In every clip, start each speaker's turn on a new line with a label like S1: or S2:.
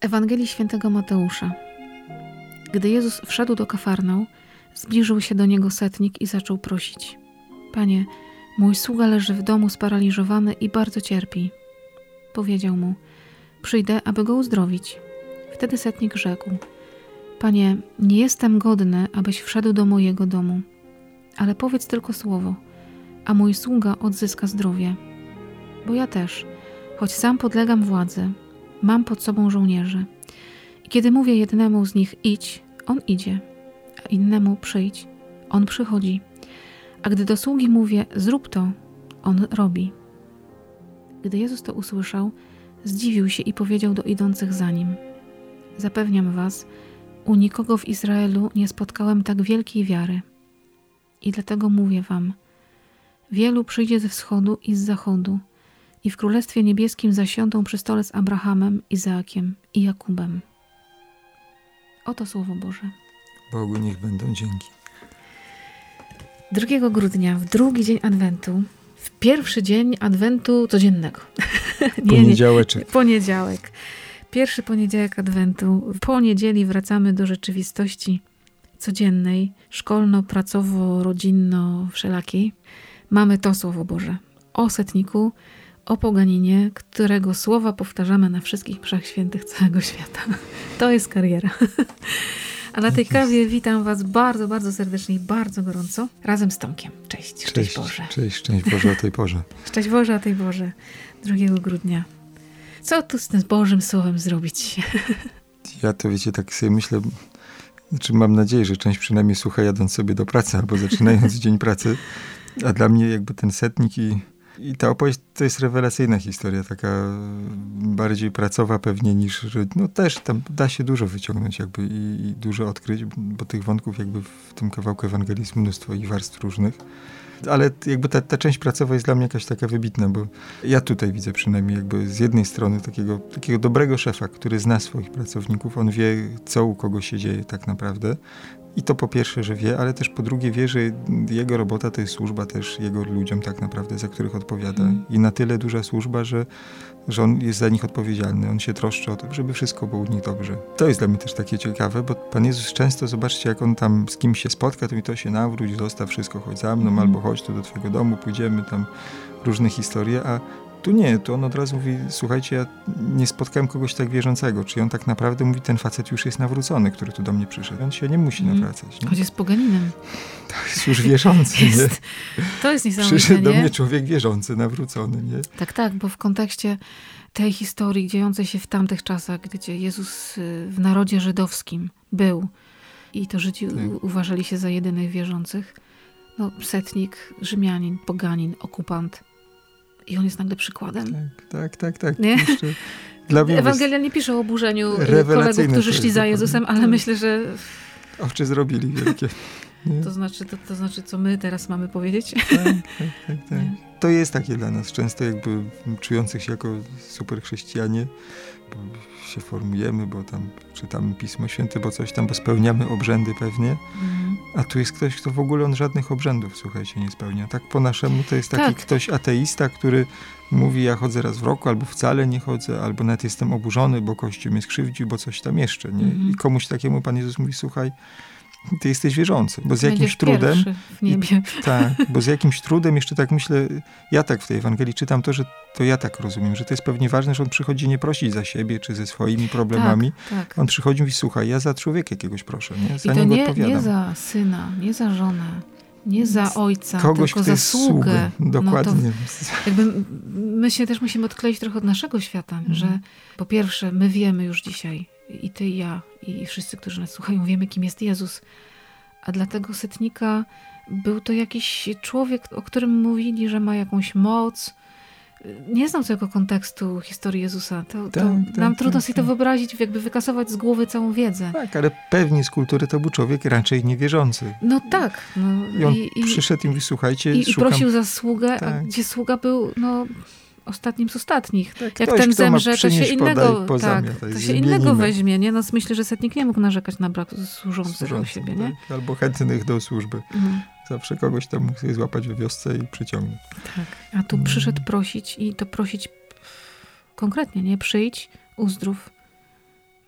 S1: Ewangelii Świętego Mateusza. Gdy Jezus wszedł do Kafarnał, zbliżył się do niego setnik i zaczął prosić: Panie, mój sługa leży w domu sparaliżowany i bardzo cierpi. Powiedział mu: Przyjdę, aby go uzdrowić. Wtedy setnik rzekł: Panie, nie jestem godny, abyś wszedł do mojego domu, ale powiedz tylko słowo, a mój sługa odzyska zdrowie. Bo ja też, choć sam podlegam władzy, Mam pod sobą żołnierzy. I kiedy mówię jednemu z nich idź, on idzie, a innemu przyjdź, on przychodzi. A gdy do sługi mówię zrób to, on robi. Gdy Jezus to usłyszał, zdziwił się i powiedział do idących za nim: Zapewniam was, u nikogo w Izraelu nie spotkałem tak wielkiej wiary. I dlatego mówię wam: wielu przyjdzie ze wschodu i z zachodu i w Królestwie Niebieskim zasiądą przy stole z Abrahamem, Izaakiem i Jakubem. Oto Słowo Boże.
S2: Bogu niech będą dzięki.
S1: 2 grudnia, w drugi dzień Adwentu, w pierwszy dzień Adwentu codziennego.
S2: nie, Poniedziałek.
S1: Nie, poniedziałek. Pierwszy poniedziałek Adwentu. Po niedzieli wracamy do rzeczywistości codziennej, szkolno, pracowo, rodzinno, wszelakiej. Mamy to Słowo Boże o setniku, o poganinie, którego słowa powtarzamy na wszystkich mszach świętych całego świata. To jest kariera. A na tej kawie witam Was bardzo, bardzo serdecznie i bardzo gorąco razem z Tomkiem. Cześć, szczęść cześć Boże.
S2: Cześć, szczęść Boże o tej porze.
S1: Szczęść Boże o tej porze, 2 grudnia. Co tu z tym Bożym Słowem zrobić?
S2: Ja to wiecie, tak sobie myślę, znaczy mam nadzieję, że część przynajmniej słucha jadąc sobie do pracy albo zaczynając dzień pracy, a dla mnie jakby ten setnik i i ta opowieść to jest rewelacyjna historia, taka bardziej pracowa pewnie niż, no też tam da się dużo wyciągnąć jakby i, i dużo odkryć, bo tych wątków jakby w tym kawałku Ewangelii jest mnóstwo i warstw różnych. Ale jakby ta, ta część pracowa jest dla mnie jakaś taka wybitna, bo ja tutaj widzę przynajmniej jakby z jednej strony takiego, takiego dobrego szefa, który zna swoich pracowników, on wie, co u kogo się dzieje tak naprawdę, i to po pierwsze, że wie, ale też po drugie wie, że jego robota to jest służba też jego ludziom tak naprawdę, za których odpowiada. Mm. I na tyle duża służba, że, że on jest za nich odpowiedzialny. On się troszczy o to, żeby wszystko było u nich dobrze. To jest dla mnie też takie ciekawe, bo Pan Jezus często, zobaczcie, jak on tam z kimś się spotka, to mi to się nawróć, zostaw wszystko, chodź za mną, mm. albo chodź tu do twojego domu, pójdziemy tam, różne historie, a tu nie, tu on od razu mówi, słuchajcie, ja nie spotkałem kogoś tak wierzącego. Czy on tak naprawdę mówi, ten facet już jest nawrócony, który tu do mnie przyszedł. On się nie musi mm. nawracać. Nie?
S1: Choć jest poganinem.
S2: To jest już wierzący, jest, nie?
S1: To jest niesamowite,
S2: Przyszedł do mnie człowiek wierzący, nawrócony, nie?
S1: Tak, tak, bo w kontekście tej historii dziejącej się w tamtych czasach, gdzie Jezus y, w narodzie żydowskim był i to Żydzi tak. uważali się za jedynych wierzących, no setnik, Rzymianin, poganin, okupant – i on jest nagle przykładem.
S2: Tak, tak, tak. tak.
S1: Nie? Dla mnie Ewangelia nie pisze o oburzeniu kolegów, którzy szli za Jezusem, ale tak. myślę, że...
S2: Oczy zrobili wielkie.
S1: To znaczy, to, to znaczy, co my teraz mamy powiedzieć? Tak,
S2: tak, tak. tak. To jest takie dla nas, często jakby czujących się jako super chrześcijanie, bo się formujemy, bo tam czytamy Pismo Święte, bo coś tam, bo spełniamy obrzędy pewnie, mm. A tu jest ktoś, kto w ogóle on żadnych obrzędów, słuchajcie, nie spełnia. Tak po naszemu to jest taki tak. ktoś ateista, który mówi, ja chodzę raz w roku, albo wcale nie chodzę, albo nawet jestem oburzony, bo Kościół mnie skrzywdził, bo coś tam jeszcze, nie? Mm. I komuś takiemu Pan Jezus mówi, słuchaj, ty jesteś wierzący, bo z jakimś trudem.
S1: W niebie.
S2: Tak, bo z jakimś trudem jeszcze tak myślę, ja tak w tej Ewangelii czytam to, że to ja tak rozumiem, że to jest pewnie ważne, że on przychodzi nie prosić za siebie czy ze swoimi problemami. Tak, tak. On przychodzi i mówi, słuchaj, ja za człowieka jakiegoś proszę, nie? Za
S1: I to nie, odpowiadam. nie za syna, nie za żonę. Nie za ojca, Kogoś, tylko za sługę.
S2: Dokładnie. No
S1: jakby my się też musimy odkleić trochę od naszego świata, mhm. że po pierwsze my wiemy już dzisiaj, i ty, i ja, i wszyscy, którzy nas słuchają, wiemy, kim jest Jezus. A dla tego setnika był to jakiś człowiek, o którym mówili, że ma jakąś moc. Nie znam całego kontekstu historii Jezusa. To, tak, to tak, nam tak, trudno tak, sobie to tak. wyobrazić, jakby wykasować z głowy całą wiedzę.
S2: Tak, ale pewnie z kultury to był człowiek raczej niewierzący.
S1: No tak. No,
S2: I on i, przyszedł i mówi, słuchajcie,
S1: i,
S2: szukam...
S1: i prosił za sługę, a tak. gdzie sługa był, no ostatnim z ostatnich. Tak, Jak ktoś, ten zemrze, to się innego, tak, to się innego weźmie, nie? No myślę, że setnik nie mógł narzekać na brak służących u siebie, nie?
S2: Tak, albo chętnych do służby. Mhm. Zawsze kogoś tam mógł złapać w wiosce i przyciągnąć.
S1: Tak, a tu mhm. przyszedł prosić i to prosić konkretnie, nie? Przyjdź, uzdrów.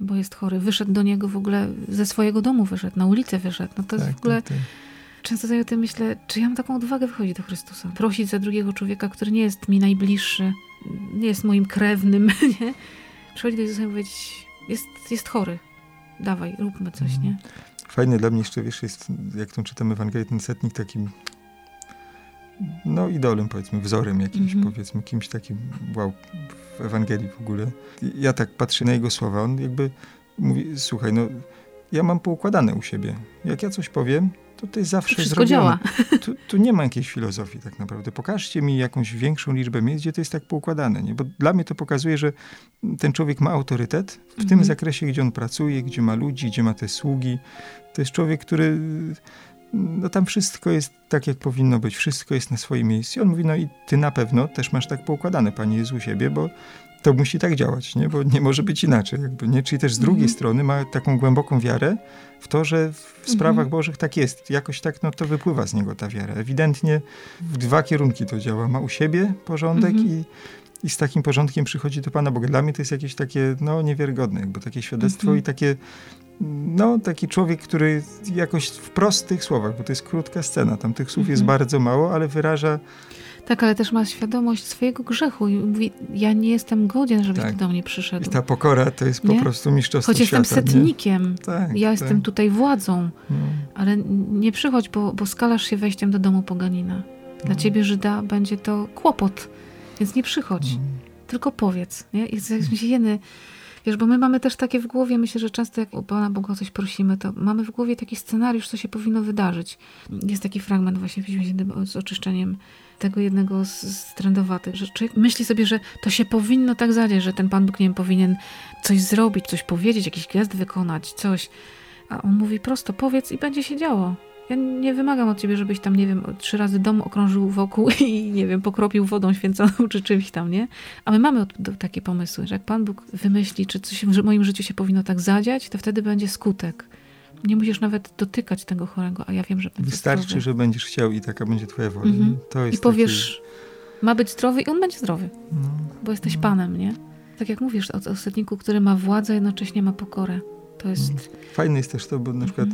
S1: bo jest chory. Wyszedł do niego w ogóle, ze swojego domu wyszedł, na ulicę wyszedł. No to
S2: tak,
S1: jest w ogóle...
S2: tak, tak.
S1: Często sobie o tym myślę, czy ja mam taką odwagę wychodzić do Chrystusa. Prosić za drugiego człowieka, który nie jest mi najbliższy, nie jest moim krewnym, nie? Przychodzić do Jezusa i powiedzieć, jest, jest chory, dawaj, róbmy coś, nie?
S2: Fajne dla mnie jeszcze, wiesz, jest, jak tą czytam Ewangelię, ten setnik takim no idolem, powiedzmy, wzorem jakimś,
S1: Mhm.
S2: powiedzmy, kimś takim, wow, w Ewangelii w ogóle. Ja tak patrzę na jego słowa, on jakby mówi, słuchaj, no ja mam poukładane u siebie. Jak ja coś powiem, to to jest zawsze
S1: Wszystko
S2: zrobione.
S1: działa.
S2: Tu, tu nie ma jakiejś filozofii tak naprawdę. Pokażcie mi jakąś większą liczbę miejsc, gdzie to jest tak poukładane. Nie? Bo dla mnie to pokazuje, że ten człowiek ma autorytet w tym
S1: Mhm.
S2: zakresie, gdzie on pracuje, gdzie ma ludzi, gdzie ma te sługi. To jest człowiek, który no tam wszystko jest tak, jak powinno być. Wszystko jest na swoim miejscu. I on mówi, no i ty na pewno też masz tak poukładane, Panie Jezu, u siebie, bo to musi tak działać, nie? bo nie może być inaczej. Jakby, nie? Czyli też z drugiej
S1: Mhm.
S2: strony ma taką głęboką wiarę w to, że w sprawach
S1: Mhm.
S2: Bożych tak jest. Jakoś tak no, to wypływa z niego ta wiara. Ewidentnie w dwa kierunki to działa. Ma u siebie porządek
S1: Mhm.
S2: i, i z takim porządkiem przychodzi do Pana Boga. Dla mnie to jest jakieś takie no, niewiarygodne, jakby takie świadectwo
S1: Mhm.
S2: i takie no, taki człowiek, który jakoś w prostych słowach, bo to jest krótka scena, tam tych słów jest
S1: Mhm.
S2: bardzo mało, ale wyraża
S1: Tak, ale też ma świadomość swojego grzechu i mówi, ja nie jestem godzien, żebyś
S2: Tak.
S1: ty do mnie
S2: i
S1: przyszedł.
S2: ta pokora to jest po
S1: Nie?
S2: prostu mistrzostwo
S1: Choć jestem
S2: świata. nie?
S1: setnikiem,
S2: Tak,
S1: ja
S2: tak.
S1: jestem tutaj władzą,
S2: No.
S1: ale nie przychodź, bo, bo skalasz się wejściem do domu poganina. Dla
S2: No.
S1: ciebie, Żyda, będzie to kłopot, więc nie przychodź.
S2: Mm.
S1: tylko powiedz, nie? I jest mi się jeny, wiesz, bo my mamy też takie w głowie, myślę, że często jak u Pana Boga o coś prosimy, to mamy w głowie taki scenariusz, co się powinno wydarzyć. Jest taki fragment właśnie w z oczyszczeniem tego jednego z, z trendowatych, że człowiek myśli sobie, że to się powinno tak zadziać, że ten Pan Bóg, nie wiem, powinien coś zrobić, coś powiedzieć, jakiś gest wykonać, coś. A on mówi prosto, powiedz i będzie się działo. Ja nie wymagam od ciebie, żebyś tam, nie wiem, trzy razy dom okrążył wokół i, nie wiem, pokropił wodą święconą czy czymś tam, nie? A my mamy takie pomysły, że jak Pan Bóg wymyśli, czy coś w moim życiu się powinno tak zadziać, to wtedy będzie skutek. Nie musisz nawet dotykać tego chorego, a ja wiem, że będzie
S2: Wystarczy,
S1: zdrowy.
S2: że będziesz chciał i taka będzie twoja wola.
S1: Mhm.
S2: To
S1: I
S2: jest
S1: powiesz, ma być zdrowy i on będzie zdrowy,
S2: Taki, no,
S1: bo jesteś
S2: No.
S1: Panem, nie? Tak jak mówisz o, o setniku, który ma władzę, jednocześnie ma pokorę. To jest...
S2: Fajne jest też to, bo na przykład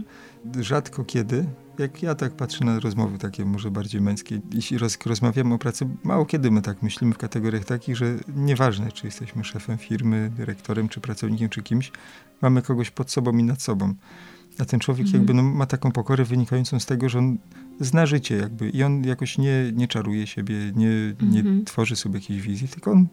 S1: Mhm.
S2: rzadko kiedy, jak ja tak patrzę na rozmowy takie może bardziej męskie, jeśli roz, rozmawiamy o pracy, mało kiedy my tak myślimy w kategoriach takich, że nieważne, czy jesteśmy szefem firmy, dyrektorem, czy pracownikiem, czy kimś, mamy kogoś pod sobą i nad sobą. A ten człowiek jakby no, ma taką pokorę wynikającą z tego, że on zna życie jakby i on jakoś nie, nie czaruje siebie, nie, nie
S1: Mhm.
S2: tworzy sobie jakiejś wizji, tylko on,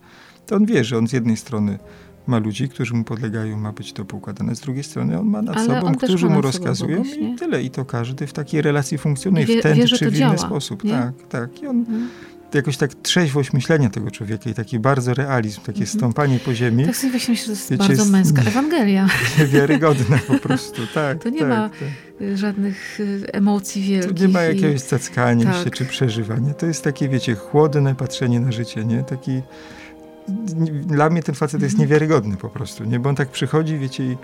S2: to on wie, że on z jednej strony ma ludzi, którzy mu podlegają, ma być to poukładane. Z drugiej strony on ma nad
S1: Ale
S2: sobą, którzy mu rozkazują i tyle. I to każdy w takiej relacji funkcjonuje
S1: wie-
S2: w ten
S1: wie,
S2: czy w inny
S1: działa,
S2: sposób.
S1: nie?
S2: Tak, tak. I on
S1: Mhm.
S2: Jakoś tak trzeźwość myślenia tego człowieka i taki bardzo realizm, takie
S1: Mhm.
S2: stąpanie po ziemi,
S1: Tak sobie właśnie myślę, że to jest
S2: Wiecie,
S1: bardzo męska Ewangelia.
S2: wiarygodne po prostu. Tak,
S1: To nie
S2: tak,
S1: ma
S2: tak.
S1: Y, Żadnych y, emocji wielkich.
S2: Tu nie ma
S1: i-
S2: jakiegoś cackania
S1: tak.
S2: się czy przeżywania. To jest takie, wiecie, chłodne patrzenie na życie, nie? Taki... Dla mnie ten facet jest
S1: Mhm.
S2: niewiarygodny po prostu, nie? Bo on tak przychodzi, wiecie, i,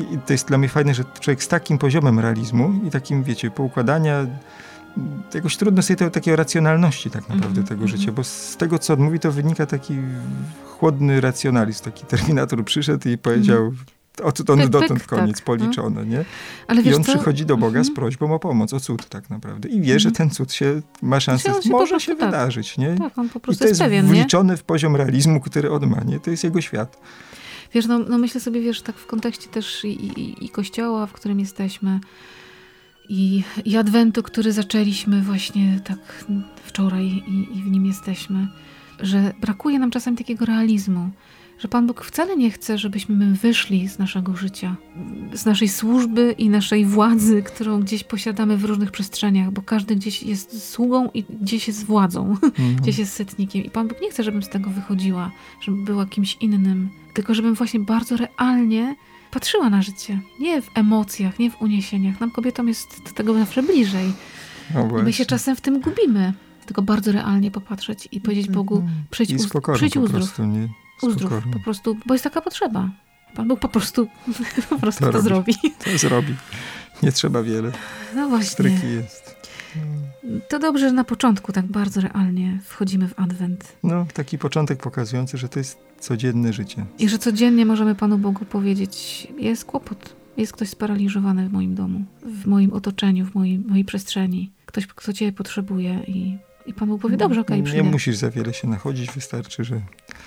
S2: i to jest dla mnie fajne, że człowiek z takim poziomem realizmu i takim, wiecie, poukładania, jakoś trudno sobie tego, takiej racjonalności tak naprawdę
S1: Mhm,
S2: tego
S1: mhm.
S2: życia, bo z tego, co on mówi, to wynika taki chłodny racjonalizm, taki terminator przyszedł i powiedział, od, on
S1: Pyk,
S2: dotąd
S1: pyk,
S2: koniec,
S1: tak.
S2: policzone, nie?
S1: Ale
S2: I on
S1: co?
S2: przychodzi do Boga z
S1: Mhm.
S2: prośbą o pomoc, o cud tak naprawdę. I wie, że
S1: Mhm.
S2: ten cud się ma szansę,
S1: się
S2: może się
S1: tak.
S2: wydarzyć, nie?
S1: Tak, on po
S2: I
S1: prostu
S2: to
S1: jest
S2: jest
S1: pewien, nie?
S2: wliczony w poziom realizmu, który on ma, nie? To jest jego świat.
S1: Wiesz, no, no myślę sobie, wiesz, tak w kontekście też i, i, i kościoła, w którym jesteśmy, i, i adwentu, który zaczęliśmy właśnie tak wczoraj i, i w nim jesteśmy, że brakuje nam czasem takiego realizmu, że Pan Bóg wcale nie chce, żebyśmy my wyszli z naszego życia, z naszej służby i naszej władzy, którą gdzieś posiadamy w różnych przestrzeniach, bo każdy gdzieś jest sługą i gdzieś jest władzą
S2: Mhm.
S1: gdzieś jest setnikiem. I Pan Bóg nie chce, żebym z tego wychodziła, żebym była kimś innym, tylko żebym właśnie bardzo realnie patrzyła na życie. Nie w emocjach, nie w uniesieniach. Nam kobietom jest do tego zawsze bliżej.
S2: No
S1: my się czasem w tym gubimy. Tylko bardzo realnie popatrzeć i powiedzieć Bogu,
S2: Mhm.
S1: przyjdź,
S2: I z
S1: uz- przyjdź
S2: po
S1: uzdrów.
S2: prostu, nie?
S1: Uzdrów, po prostu, bo jest taka potrzeba. Pan Bóg po prostu, po prostu
S2: To
S1: to,
S2: robi.
S1: zrobi.
S2: To zrobi. Nie trzeba wiele.
S1: No właśnie.
S2: Stryki jest.
S1: To dobrze, że na początku tak bardzo realnie wchodzimy w Adwent.
S2: No, taki początek pokazujący, że to jest codzienne życie.
S1: I że codziennie możemy Panu Bogu powiedzieć, jest kłopot, jest ktoś sparaliżowany w moim domu, w moim otoczeniu, w mojej, mojej przestrzeni. Ktoś, kto Cię potrzebuje i, i Pan Bóg powie, dobrze, okej,
S2: Nie
S1: przyjdę.
S2: musisz za wiele się nachodzić, wystarczy, że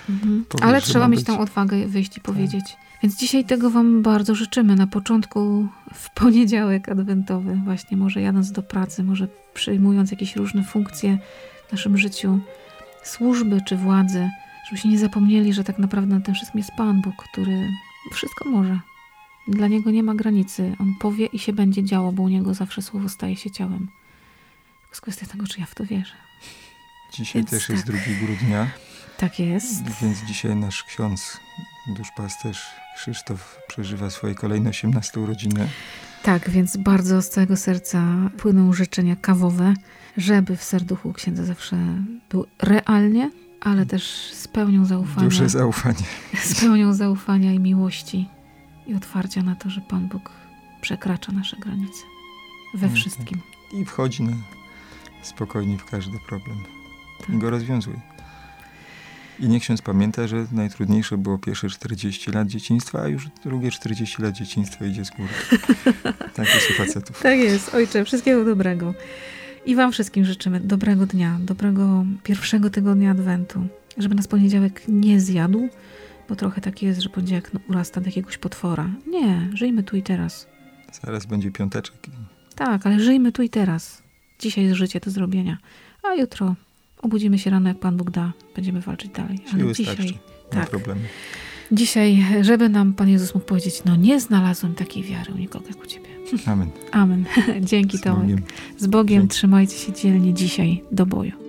S1: Mhm.
S2: powiesz,
S1: Ale
S2: że
S1: trzeba mieć
S2: być.
S1: Tą odwagę wyjść i powiedzieć. Więc dzisiaj tego Wam bardzo życzymy. Na początku, w poniedziałek adwentowy, właśnie może jadąc do pracy, może przyjmując jakieś różne funkcje w naszym życiu, służby czy władzy, żebyście nie zapomnieli, że tak naprawdę na tym wszystkim jest Pan Bóg, który wszystko może. Dla Niego nie ma granicy. On powie i się będzie działo, bo u Niego zawsze słowo staje się ciałem. To jest kwestia tego, czy ja w to wierzę.
S2: dzisiaj
S1: Więc
S2: też jest
S1: tak.
S2: 2 grudnia,
S1: Tak jest.
S2: więc dzisiaj nasz ksiądz, duszpasterz Krzysztof przeżywa swoje kolejne 18 urodziny.
S1: Tak, więc bardzo z całego serca płyną życzenia kawowe, żeby w serduchu księdza zawsze był realnie, ale też z pełnią zaufania,
S2: Duże zaufanie.
S1: z pełnią zaufania i miłości i otwarcia na to, że Pan Bóg przekracza nasze granice we
S2: Mhm.
S1: wszystkim.
S2: I wchodzi na spokojnie w każdy problem.
S1: Tak.
S2: I go rozwiązuje. I niech ksiądz pamięta, że najtrudniejsze było pierwsze 40 lat dzieciństwa, a już drugie 40 lat dzieciństwa idzie z góry. tak jest u facetów.
S1: Tak jest, ojcze, wszystkiego dobrego. I Wam wszystkim życzymy dobrego dnia, dobrego pierwszego tygodnia Adwentu, żeby nas poniedziałek nie zjadł, bo trochę tak jest, że poniedziałek no, urasta do jakiegoś potwora. Nie, żyjmy tu i teraz.
S2: Zaraz będzie piąteczek.
S1: Tak, ale żyjmy tu i teraz. Dzisiaj jest życie do zrobienia, a jutro obudzimy się rano, jak Pan Bóg da, będziemy walczyć dalej. Ale
S2: Siły
S1: dzisiaj,
S2: starczy. Nie
S1: tak.
S2: problemu.
S1: dzisiaj, żeby nam Pan Jezus mógł powiedzieć, no nie znalazłem takiej wiary u nikogo jak u Ciebie.
S2: Amen.
S1: Amen. Dzięki
S2: Z
S1: Tomek.
S2: Bogiem.
S1: Z Bogiem
S2: Dzięki.
S1: trzymajcie się dzielnie dzisiaj do boju.